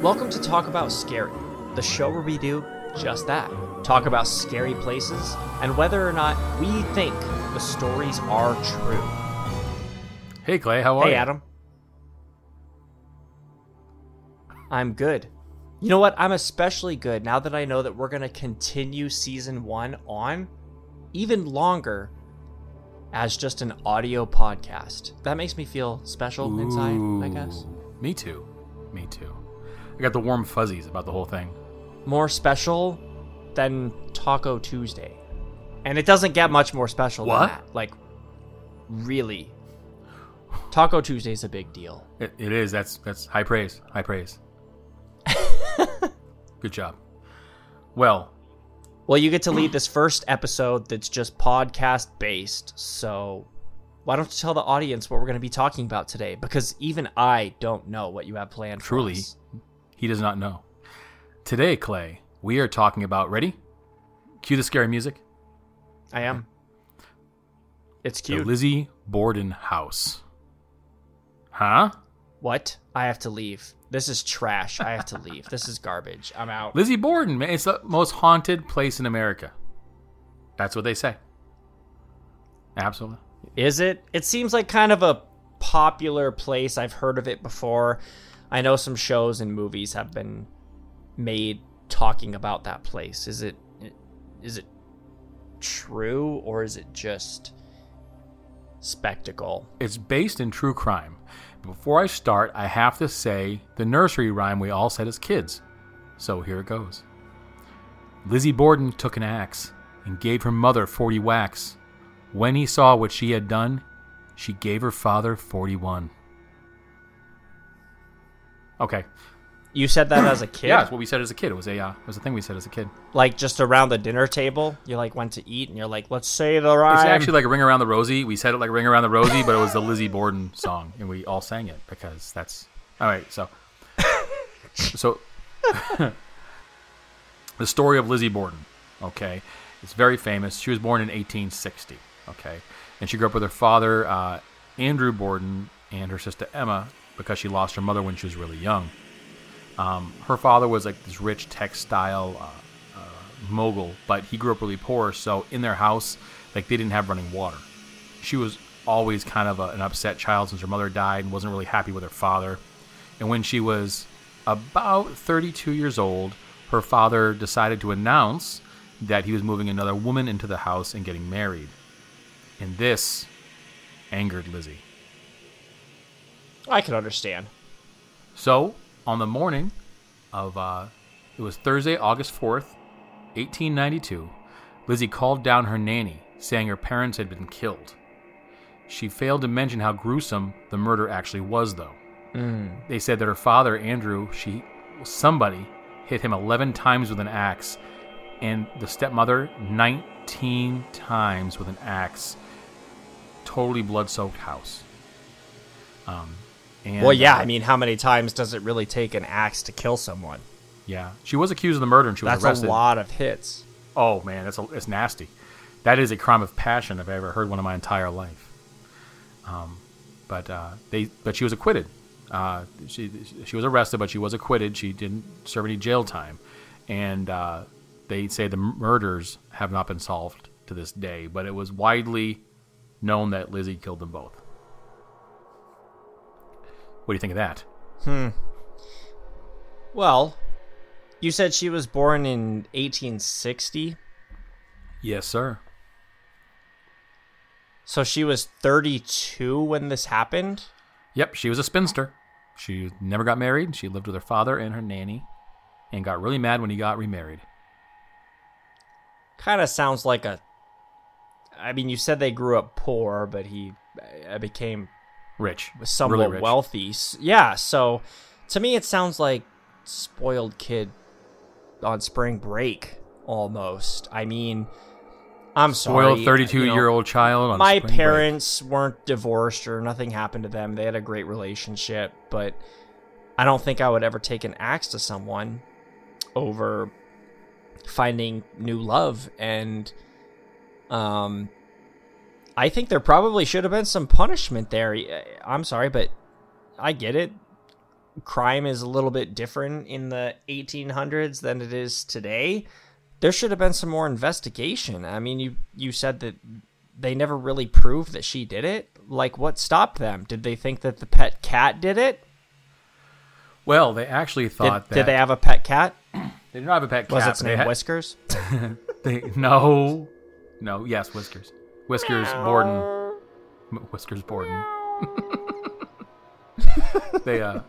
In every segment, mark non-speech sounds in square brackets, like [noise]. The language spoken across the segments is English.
Welcome to Talk About Scary, the show where we do just that. Talk about scary places and whether or not we think the stories are true. Hey Clay, how are Hey, you? Adam. I'm good. You know what? I'm especially good now that I know that we're going to continue season one on even longer as just an audio podcast. That makes me feel special inside, I guess. Me too. Me too. I got the warm fuzzies about the whole thing. More special than Taco Tuesday. And it doesn't get much more special What? than that. Like, really. Taco Tuesday is a big deal. It, it is. That's that's high praise. High praise. [laughs] Good job. Well, Well, you get to lead this first episode that's just podcast based. So, why don't you tell the audience what we're going to be talking about today? Because even I don't know what you have planned. Truly. He does not know. Today, Clay, we are talking about ready? Cue the scary music. I am. It's cute. The. Lizzie Borden house. Huh? what? I have to leave. This is trash. I have to leave. This is garbage. I'm out. Lizzie Borden, man, it's the most haunted place in America. That's what they say. Absolutely. Is it? It seems like kind of a popular place. I've heard of it before. I know some shows and movies have been made talking about that place. Is it is it true or is it just spectacle? It's based in true crime. Before I start, I have to say the nursery rhyme we all said as kids. So here it goes. Lizzie Borden took an axe and gave her mother 40 whacks. When he saw what she had done, she gave her father 41. Okay. You said that as a [clears throat] kid? Yeah, that's what we said as a kid. It was a uh, it was a thing we said as a kid. Like just around the dinner table? You like went to eat and you're like, let's say the rhyme. It's actually like Ring Around the Rosie. We said it like Ring Around the Rosie, but it was the Lizzie Borden song, and we all sang it because that's all right. So, so [laughs] the story of Lizzie Borden. Okay, it's very famous. She was born in 1860. Okay, and she grew up with her father, uh, Andrew Borden, and her sister Emma because she lost her mother when she was really young. Um, her father was like this rich textile uh, uh, mogul, but he grew up really poor. So in their house, like they didn't have running water. She was always kind of a, an upset child since her mother died and wasn't really happy with her father. And when she was about 32 years old, her father decided to announce that he was moving another woman into the house and getting married. And this angered Lizzie. I can understand. So, on the morning of, uh, it was Thursday, August 4th, 1892, Lizzie called down her nanny, saying her parents had been killed. She failed to mention how gruesome the murder actually was, though. They said that her father, Andrew, she, somebody, hit him 11 times with an axe, and the stepmother, 19 times with an axe. Totally blood soaked house. Um, and, well, yeah, uh, I mean, how many times does it really take an axe to kill someone? Yeah, she was accused of the murder and she was That's arrested. a lot of hits. Oh man, that's a, it's nasty. That is a crime of passion if I ever heard one in my entire life. Um, but uh, they, but she was acquitted. Uh, she she was arrested, but she was acquitted. She didn't serve any jail time, and uh, they say the murders have not been solved to this day. But it was widely known that Lizzie killed them both. What do you think of that? Hmm. Well, you said she was born in 1860, Yes, sir. so she was 32 when this happened. Yep, she was a spinster. She never got married. She lived with her father and her nanny, and got really mad when he got remarried. Kind of sounds like a. I mean, you said they grew up poor, but he uh, became Rich, somewhat really rich. wealthy. Yeah, so to me, it sounds like spoiled kid on spring break almost. I mean, I'm sorry. Spoiled thirty-two-year-old child on my spring break. parents weren't divorced or nothing happened to them. They had a great relationship, but I don't think I would ever take an axe to someone over finding new love and um I think there probably should have been some punishment there. Uh, I'm sorry, but I get it. crime is a little bit different in the 1800s than it is today, there should have been some more investigation. I mean, you you said that they never really proved that she did it. Like, what stopped them? Did they think that the pet cat did it? Well, they actually Did, thought that did they have a pet cat? they did not have a pet cat. Was its name had- Whiskers? [laughs] They, no, no, yes, Whiskers, Whiskers Borden, Whiskers Borden. they, uh,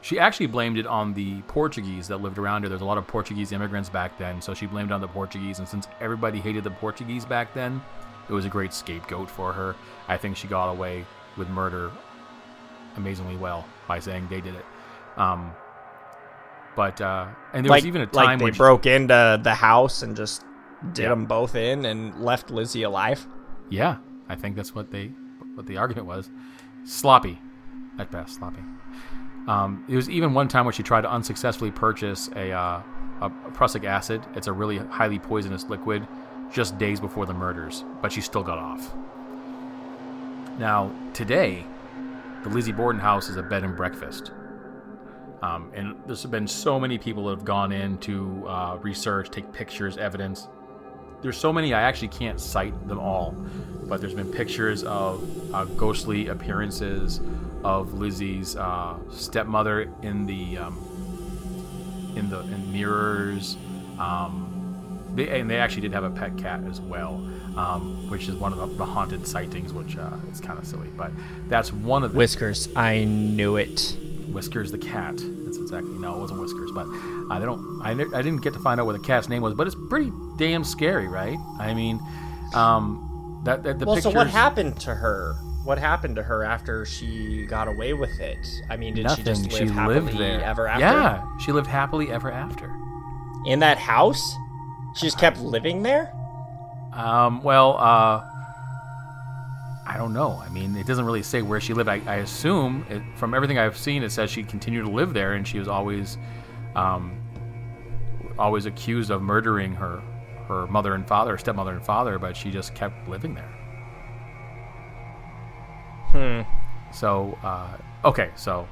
she actually blamed it on the Portuguese that lived around her. There's a lot of Portuguese immigrants back then, so she blamed it on the Portuguese. And since everybody hated the Portuguese back then, it was a great scapegoat for her. I think she got away with murder amazingly well by saying they did it. Um, but uh, and there like, was even a time like they when she- broke into the house and just did Yeah. them both in and left Lizzie alive. Yeah, I think that's what they what the argument was. Sloppy, at best, sloppy. Um, it was even one time where she tried to unsuccessfully purchase a, uh, a prussic acid. It's a really highly poisonous liquid. Just days before the murders, but she still got off. Now today, the Lizzie Borden house is a bed and breakfast. Um, and there's been so many people that have gone in to uh, research, take pictures, evidence there's so many I actually can't cite them all, but there's been pictures of uh, ghostly appearances of Lizzie's uh, stepmother in the um, in the in mirrors. Um, they, and they actually did have a pet cat as well, um, which is one of the, the haunted sightings, which uh, is kind of silly, but that's one of the Whiskers, I knew it. Whiskers the cat. That's exactly no, it wasn't Whiskers, but I don't. I, I didn't get to find out what the cat's name was, but it's pretty damn scary, right? I mean, um, that, that the well, pictures. so what happened to her? What happened to her after she got away with it? I mean, did Nothing. she just live happily lived there ever after? Yeah, she lived happily ever after. In that house? She just kept living there? Um, well, uh, I don't know. I mean, it doesn't really say where she lived. I, I assume, it, from everything I've seen, it says she continued to live there, and she was always, um, always accused of murdering her, her mother and father, stepmother and father, but she just kept living there. Hmm. So, uh, okay, so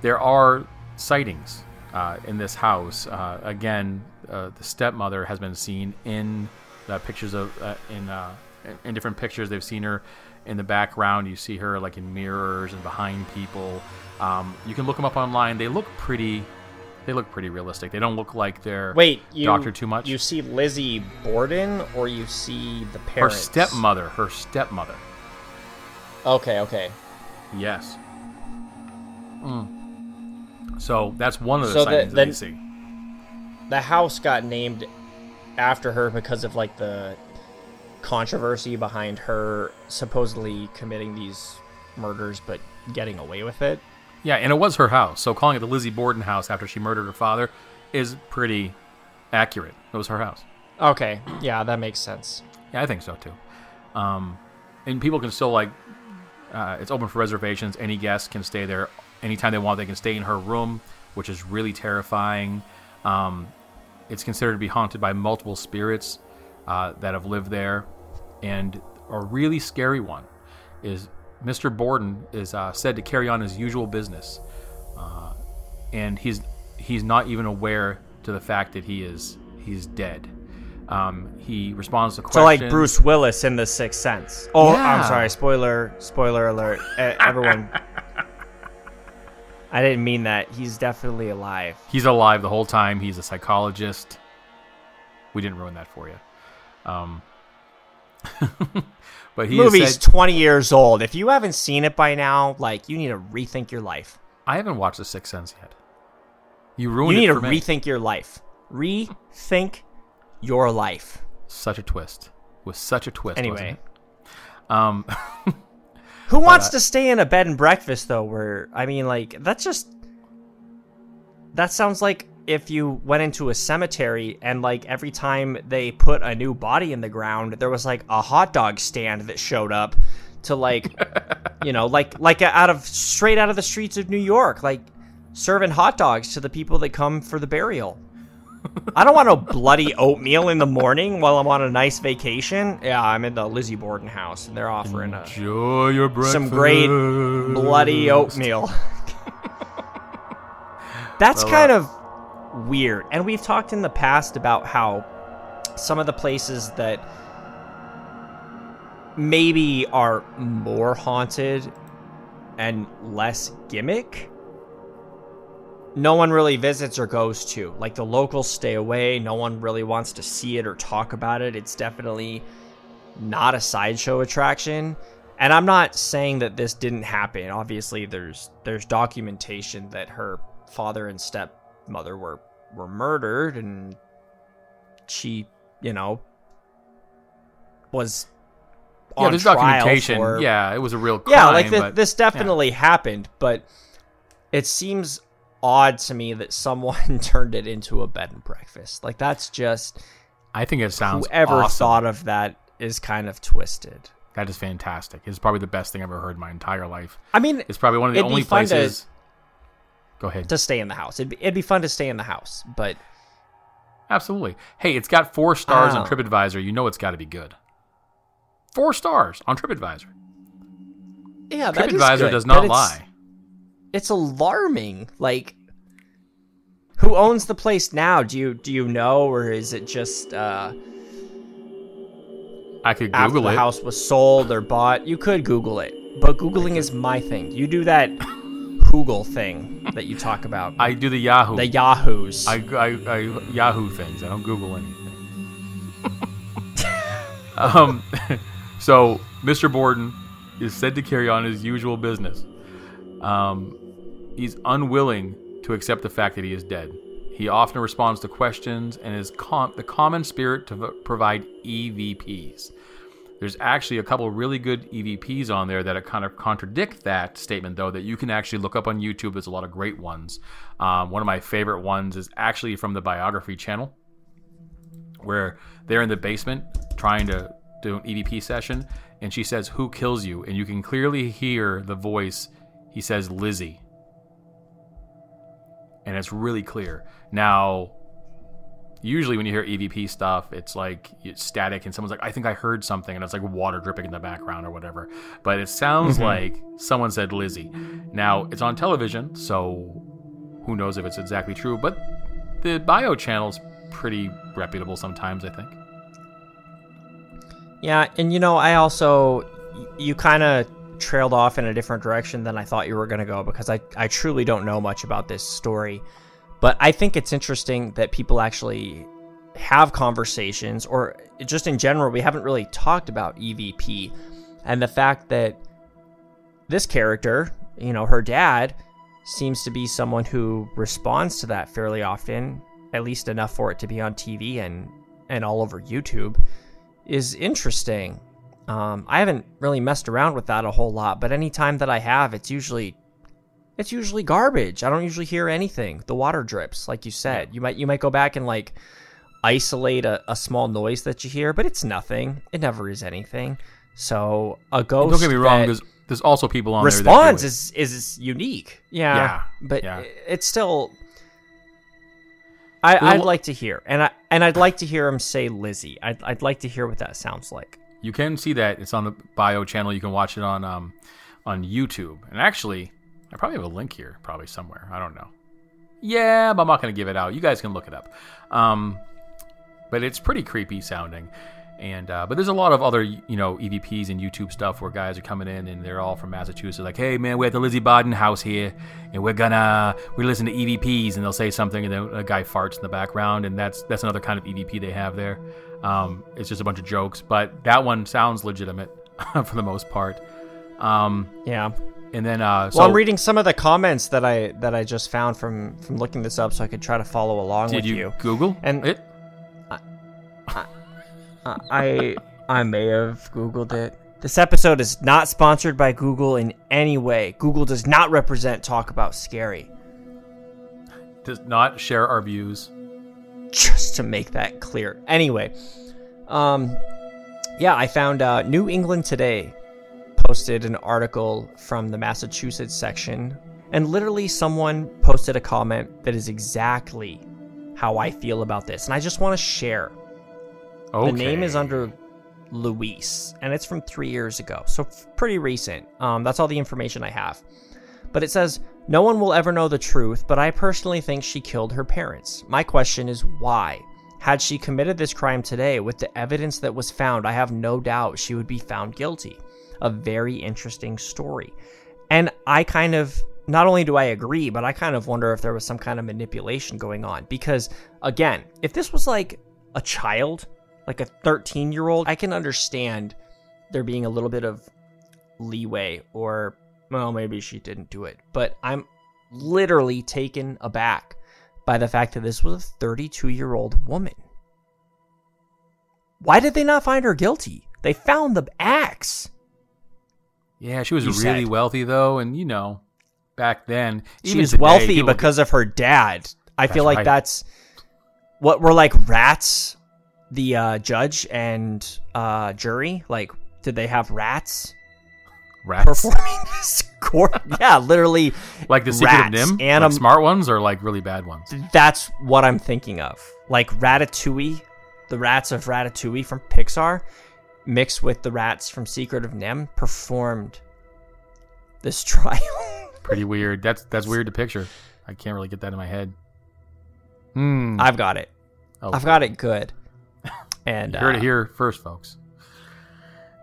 there are sightings uh, in this house. Uh, again, uh, the stepmother has been seen in the pictures of uh, in uh, in different pictures. They've seen her in the background. You see her like in mirrors and behind people. Um, you can look them up online. They look pretty. They look pretty realistic. They don't look like they're Wait, you doctored too much. You see Lizzie Borden, or you see the parents. her stepmother. Her stepmother. Okay, okay. Yes. Mm. So that's one of the So the- that they see. The house got named after her because of like the controversy behind her supposedly committing these murders, but getting away with it. Yeah, and it was her house. So calling it the Lizzie Borden house after she murdered her father is pretty accurate. It was her house. Okay, yeah, that makes sense. Yeah, I think so too. Um, and people can still like, uh, it's open for reservations. Any guest can stay there anytime they want. They can stay in her room, which is really terrifying. Um, it's considered to be haunted by multiple spirits uh, that have lived there, and a really scary one is Mr. Borden is uh, said to carry on his usual business, uh, and he's he's not even aware to the fact that he is he's dead. Um, he responds to So questions. like Bruce Willis in The Sixth Sense. Oh, Yeah. I'm sorry. Spoiler. Spoiler alert. Everyone. [laughs] I didn't mean that. He's definitely alive. He's alive the whole time. He's a psychologist. We didn't ruin that for you. Um, [laughs] but he Movie's said, 20 years old. If you haven't seen it by now, like you need to rethink your life. I haven't watched The Sixth Sense yet. You You need to me. rethink your life. Rethink your life. such a twist. With such a twist. wasn't Anyway. it? Um, [laughs] Who wants uh, to stay in a bed and breakfast though? Where I mean, like that's just that sounds like if you went into a cemetery and like every time they put a new body in the ground, there was like a hot dog stand that showed up to like, [laughs] you know, like like out of straight out of the streets of New York, like serving hot dogs to the people that come for the burial. I don't want no bloody oatmeal in the morning while I'm on a nice vacation. Yeah, I'm in the Lizzie Borden house and they're offering a breakfast. some great bloody oatmeal. [laughs] That's Well, kind uh, of weird. And we've talked in the past about how some of the places that maybe are more haunted and less gimmick no one really visits or goes to. Like the locals stay away. No one really wants to see it or talk about it. It's definitely not a sideshow attraction. And i'm not saying that this didn't happen. Obviously there's there's documentation that her father and stepmother were were murdered and she you know was Yeah, on there's trial documentation. for- yeah, it was a real crime. yeah, like th- but- this definitely happened, but it seems odd to me that someone [laughs] turned it into a bed and breakfast. Like that's just I think it sounds whoever awesome. thought of that is kind of twisted. That is fantastic. It's probably the best thing I've ever heard in my entire life. I mean, It's probably one of the only fun to- places. Go ahead. to stay in the house, it'd be, it'd be fun to stay in the house, but Absolutely. Hey, it's got four stars on TripAdvisor. You know it's got to be good. Four stars on TripAdvisor. yeah, that TripAdvisor does not it's- lie. It's alarming. Like, who owns the place now? Do you do you know, or is it just uh, I could Google after the it. house was sold or bought. You could Google it, but Googling is my thing. You do that [laughs] Google thing that you talk about. I do the Yahoo. the Yahoos. I, I, I Yahoo things. I don't Google anything. [laughs] um, [laughs] so Mr. Borden is said to carry on his usual business. Um, he's unwilling to accept the fact that he is dead. He often responds to questions and is com- the common spirit to v- provide EVPs. There's actually a couple really good EVPs on there that kind of contradict that statement, though, that you can actually look up on YouTube. There's a lot of great ones. Um, one of my favorite ones is actually from the biography channel, where they're in the basement trying to do an EVP session, and she says, Who kills you? And you can clearly hear the voice. He says, Lizzie. And it's really clear. Now, usually when you hear EVP stuff, it's like it's static, and someone's like, "I think I heard something," and it's like water dripping in the background or whatever. But it sounds mm-hmm. like someone said Lizzie. Now it's on television, so who knows if it's exactly true? But the bio channel's pretty reputable sometimes, I think. yeah, and you know, I also you kind of trailed off in a different direction than I thought you were going to go because I I truly don't know much about this story. But I think it's interesting that people actually have conversations, or just in general, we haven't really talked about EVP and the fact that this character, you know, her dad, seems to be someone who responds to that fairly often, at least enough for it to be on TV and and all over YouTube, is interesting. Um, I haven't really messed around with that a whole lot, but anytime that I have, it's usually it's usually garbage. I don't usually hear anything. The water drips, like you said. You might you might go back and like isolate a, a small noise that you hear, but it's nothing. It never is anything. So a ghost. Don't get me wrong. that There's there's also people on responds there. is is is unique. Yeah, Yeah, but yeah. it's still. I, There's a I'd like to hear, and I and I'd like to hear him say Lizzie. I'd I'd like to hear what that sounds like. You can see that it's on the bio channel. You can watch it on um on YouTube. And actually, I probably have a link here, probably somewhere. I don't know. Yeah, but I'm not going to give it out. You guys can look it up. Um, but it's pretty creepy sounding. And uh, but there's a lot of other you know EVPs and YouTube stuff where guys are coming in and they're all from Massachusetts. Like, hey man, we're at the Lizzie Borden house here, and we're gonna we listen to EVPs, and they'll say something, and then a guy farts in the background, and that's that's another kind of EVP they have there. Um, it's just a bunch of jokes, but that one sounds legitimate [laughs] for the most part. Um, Yeah. And then uh, so Well, I'm reading some of the comments that I that I just found from from looking this up, so I could try to follow along did with you, you. Google And- it? Uh, I I may have googled it. This episode is not sponsored by Google in any way. Google does not represent Talk About Scary. Does not share our views. just to make that clear. Anyway, um, yeah, I found uh, New England Today posted an article from the Massachusetts section, and literally someone posted a comment that is exactly how I feel about this, and I just want to share. Okay. The name is under Luis, and it's from three years ago, so pretty recent. Um, that's all the information I have. But it says No one will ever know the truth, but I personally think she killed her parents. My question is why? Had she committed this crime today with the evidence that was found, I have no doubt she would be found guilty. A very interesting story. And I kind of not only do I agree, but I kind of wonder if there was some kind of manipulation going on. Because, again, if this was like a child, like a 13 year old, I can understand there being a little bit of leeway or, well, maybe she didn't do it. But I'm literally taken aback by the fact that this was a 32 year old woman. Why did they not find her guilty? They found the axe. Yeah, she was You really said. wealthy though, and you know, back then She was today, wealthy because of her dad. I feel like right. that's what we're like rats, the uh, judge and uh, jury. Like, did they have rats rats, performing [laughs] this court? yeah, literally. [laughs] like the secret rats, of NIMH, anim- like smart ones or like really bad ones. That's what I'm thinking of. Like Ratatouille, the rats of Ratatouille from Pixar, mixed with the rats from Secret of NIMH, performed this [laughs] trial. Pretty weird. That's that's weird to picture. I can't really get that in my head. Hmm. I've got it. Oh, I've got it good. [laughs] And You heard uh, it here first, folks.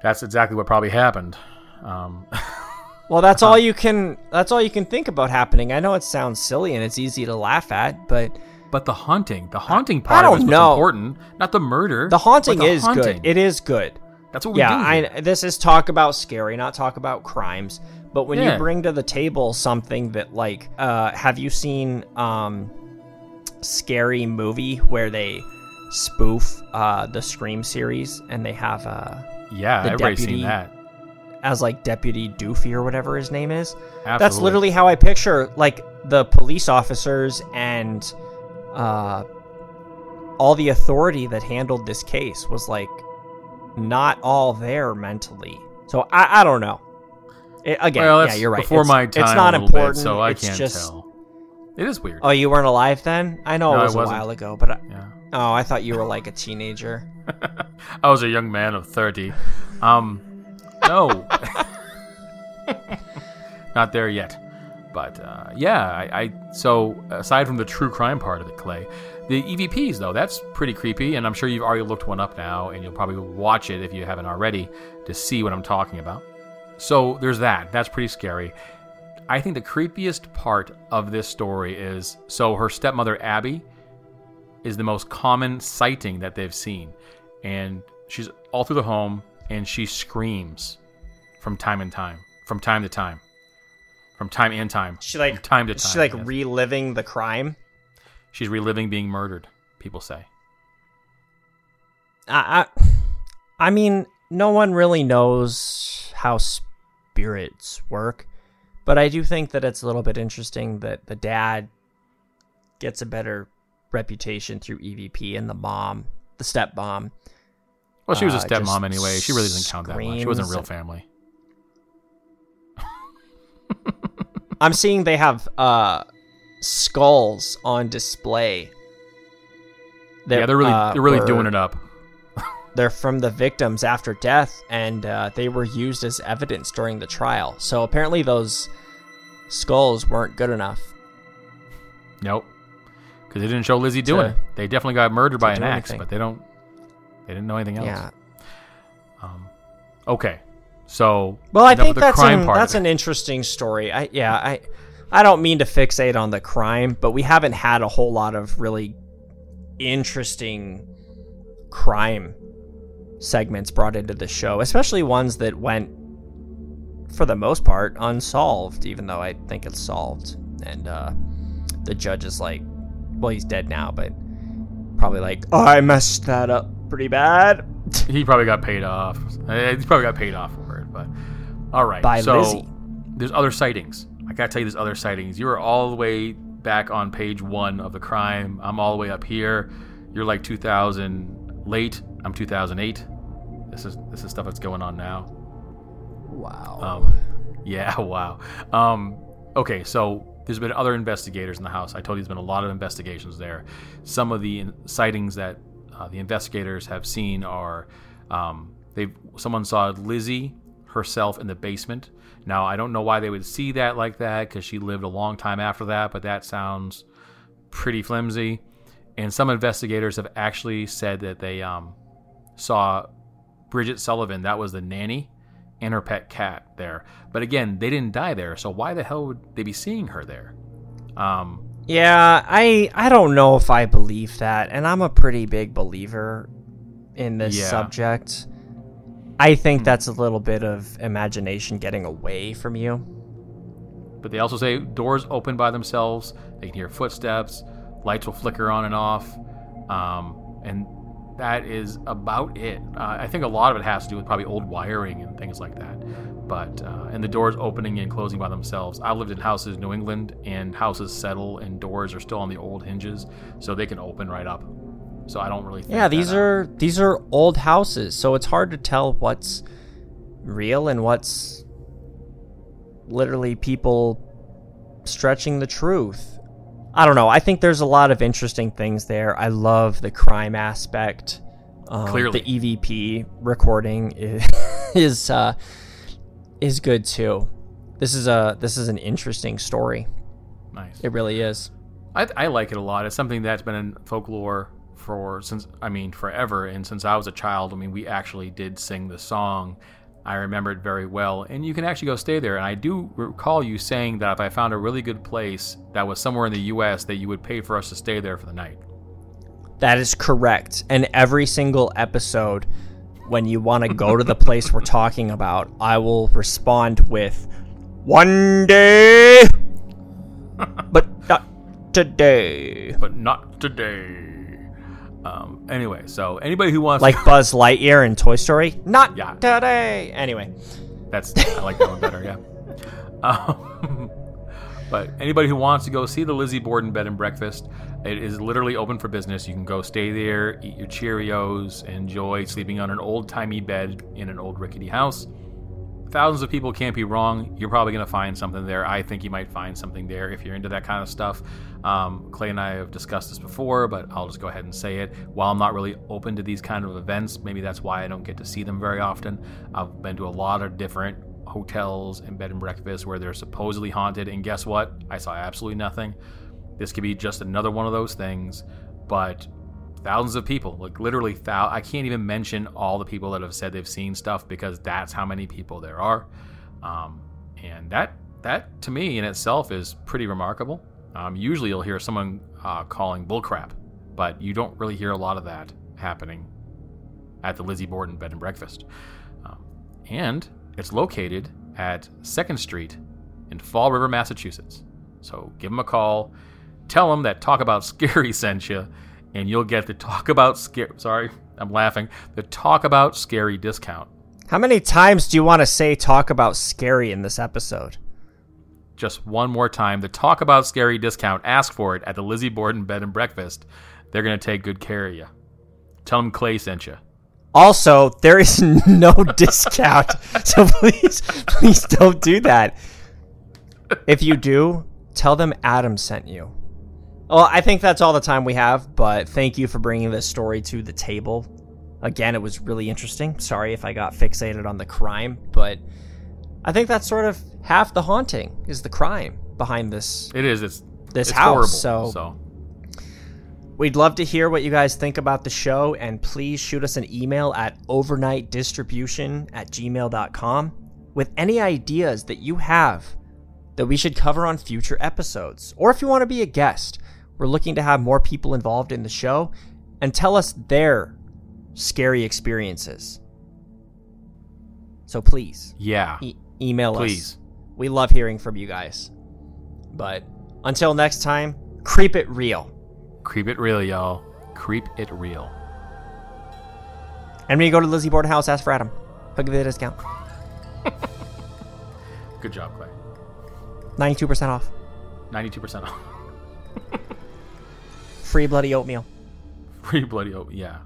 That's exactly what probably happened. Um, [laughs] Well, that's all you can. That's all you can think about happening. I know it sounds silly and it's easy to laugh at, but but the haunting, the haunting part don't know. important, not the murder. the haunting the is haunting. good. It is good. That's what we Yeah, do. I. This is talk about scary, not talk about crimes. But when Yeah. you bring to the table something that, like, uh, have you seen um, scary movie where they spoof uh, the Scream series and they have uh, yeah, the everybody's deputy seen that. as like Deputy Doofy or whatever his name is? That's literally how I picture like the police officers and uh, all the authority that handled this case was like not all there mentally. So I, I don't know. It, again, Well, yeah, you're right. before it's, my time. It's not little bit, important. so I it's can't just. tell. It is weird. Oh, you weren't alive then? I know No, it was a while ago, but I, yeah. oh, I thought you were like a teenager. [laughs] I was a young man of 30. Um, no. [laughs] Not there yet. But uh, yeah, I, I so aside from the true crime part of it, Clay, the EVPs though that's pretty creepy, and I'm sure you've already looked one up now, and you'll probably watch it if you haven't already to see what I'm talking about. So there's that. That's pretty scary. I think the creepiest part of this story is so her stepmother Abby is the most common sighting that they've seen, and she's all through the home, and she screams from time and time, from time to time, from time and time. She like from time to time. she like yes. reliving the crime. She's reliving being murdered. People say. I, I, I mean, no one really knows how spirits work, but I do think that it's a little bit interesting that the dad gets a better reputation through EVP and the mom, the stepmom. Well, she was a Uh, stepmom anyway. She really doesn't count that much. She wasn't a real family. I'm seeing they have uh, skulls on display. yeah, they're really uh, they're really were- doing it up. [laughs] They're from the victims after death, and uh, they were used as evidence during the trial. So apparently, those skulls weren't good enough. Nope. Because they didn't show Lizzie doing To- it. They definitely got murdered by an axe, anything. but they don't. They didn't know anything else. Yeah. Um, okay. So. Well, I think that's an, that's an interesting story. I yeah, I I don't mean to fixate on the crime, but we haven't had a whole lot of really interesting crime segments brought into the show, especially ones that went for the most part unsolved, even though I think it's solved. And uh the judge is like well, he's dead now, but probably like, oh, I messed that up pretty bad [laughs] He probably got paid off. Uh, He probably got paid off for it, but all right. by so Lizzie. there's other sightings. I gotta tell you, there's other sightings. You are all the way back on page one of the crime. I'm all the way up here. You're like 2000 late. I'm 2008. This is this is stuff that's going on now. Wow. Um, yeah, [laughs] wow. Um, okay, so there's been other investigators in the house. I told you there's been a lot of investigations there. Some of the in- sightings that uh, the investigators have seen are um, they someone saw Lizzie, herself in the basement. Now, I don't know why they would see that like that because she lived a long time after that, but that sounds pretty flimsy. And some investigators have actually said that they um, saw Bridget Sullivan, that was the nanny, and her pet cat there. But again, they didn't die there, so why the hell would they be seeing her there? Um, Yeah, I I don't know if I believe that, and I'm a pretty big believer in this Yeah. subject. I think that's a little bit of imagination getting away from you. But they also say doors open by themselves. They can hear footsteps. Lights will flicker on and off. Um, and that is about it. Uh, I think a lot of it has to do with probably old wiring and things like that. But, uh, and the doors opening and closing by themselves. I've lived in houses in New England, and houses settle and doors are still on the old hinges, so they can open right up. So I don't really think Yeah, these uh, are these are old houses, so it's hard to tell what's real and what's literally people stretching the truth. I don't know. I think there's a lot of interesting things there. I love the crime aspect. Um, Clearly. the EVP recording is [laughs] is, uh, is good too. This is a this is an interesting story. nice. It really is. I, I like it a lot. It's something that's been in folklore for since I mean forever, and since I was a child. I mean, we actually did sing the song. I remember it very well, and you can actually go stay there. And I do recall you saying that if I found a really good place that was somewhere in the U.S., that you would pay for us to stay there for the night. That is correct. And every single episode, when you want to go to the place we're talking about, I will respond with one day, [laughs] but not today. But not today. Um, anyway, so anybody who wants Like Buzz Lightyear in Toy Story, not Yeah. today. Anyway, That's I like that one better. Yeah. [laughs] Um, but anybody who wants to go see the Lizzie Borden Bed and Breakfast, it is literally open for business. You can go stay there, eat your Cheerios, enjoy sleeping on an old timey bed in an old rickety house. Thousands of people can't be wrong. You're probably going to find something there. I think you might find something there if you're into that kind of stuff. Um, Clay and I have discussed this before, but I'll just go ahead and say it. While I'm not really open to these kind of events, maybe that's why I don't get to see them very often. I've been to a lot of different hotels and bed and breakfasts where they're supposedly haunted, and guess what? I saw absolutely nothing. This could be just another one of those things, but thousands of people, like literally, thou- I can't even mention all the people that have said they've seen stuff because that's how many people there are, um, and that that to me in itself is pretty remarkable. Um, usually, you'll hear someone uh, calling bullcrap, but you don't really hear a lot of that happening at the Lizzie Borden Bed and Breakfast, um, and it's located at Second Street in Fall River, Massachusetts. So give them a call, tell them that Talk About Scary [laughs] sent you, and you'll get the Talk About Scary. Sorry, I'm laughing. The Talk About Scary discount. how many times do you want to say talk about scary in this episode? Just one more time. The Talk About Scary discount. Ask for it at the Lizzie Borden Bed and Breakfast. They're gonna take good care of you. Tell them Clay sent you. Also, there is [laughs] no discount, [laughs] so please, please don't do that. If you do, tell them Adam sent you. Well, I think that's all the time we have, but thank you for bringing this story to the table. Again, it was really interesting. Sorry if I got fixated on the crime, but I think that's sort of half the haunting is the crime behind this It is. It's this it's house. horrible. So so We'd love to hear what you guys think about the show, and please shoot us an email at overnightdistribution at gmail.com with any ideas that you have that we should cover on future episodes. Or if you want to be a guest, we're looking to have more people involved in the show and tell us their scary experiences. So please, yeah. e- email Please. us. We love hearing from you guys. But until next time, creep it real. Creep it real, y'all. Creep it real. And when you go to Lizzie Borden House, ask for Adam. He'll give you a discount. [laughs] Good job, Clay. 92% off. 92% off. [laughs] Free bloody oatmeal. Free bloody oat. Yeah.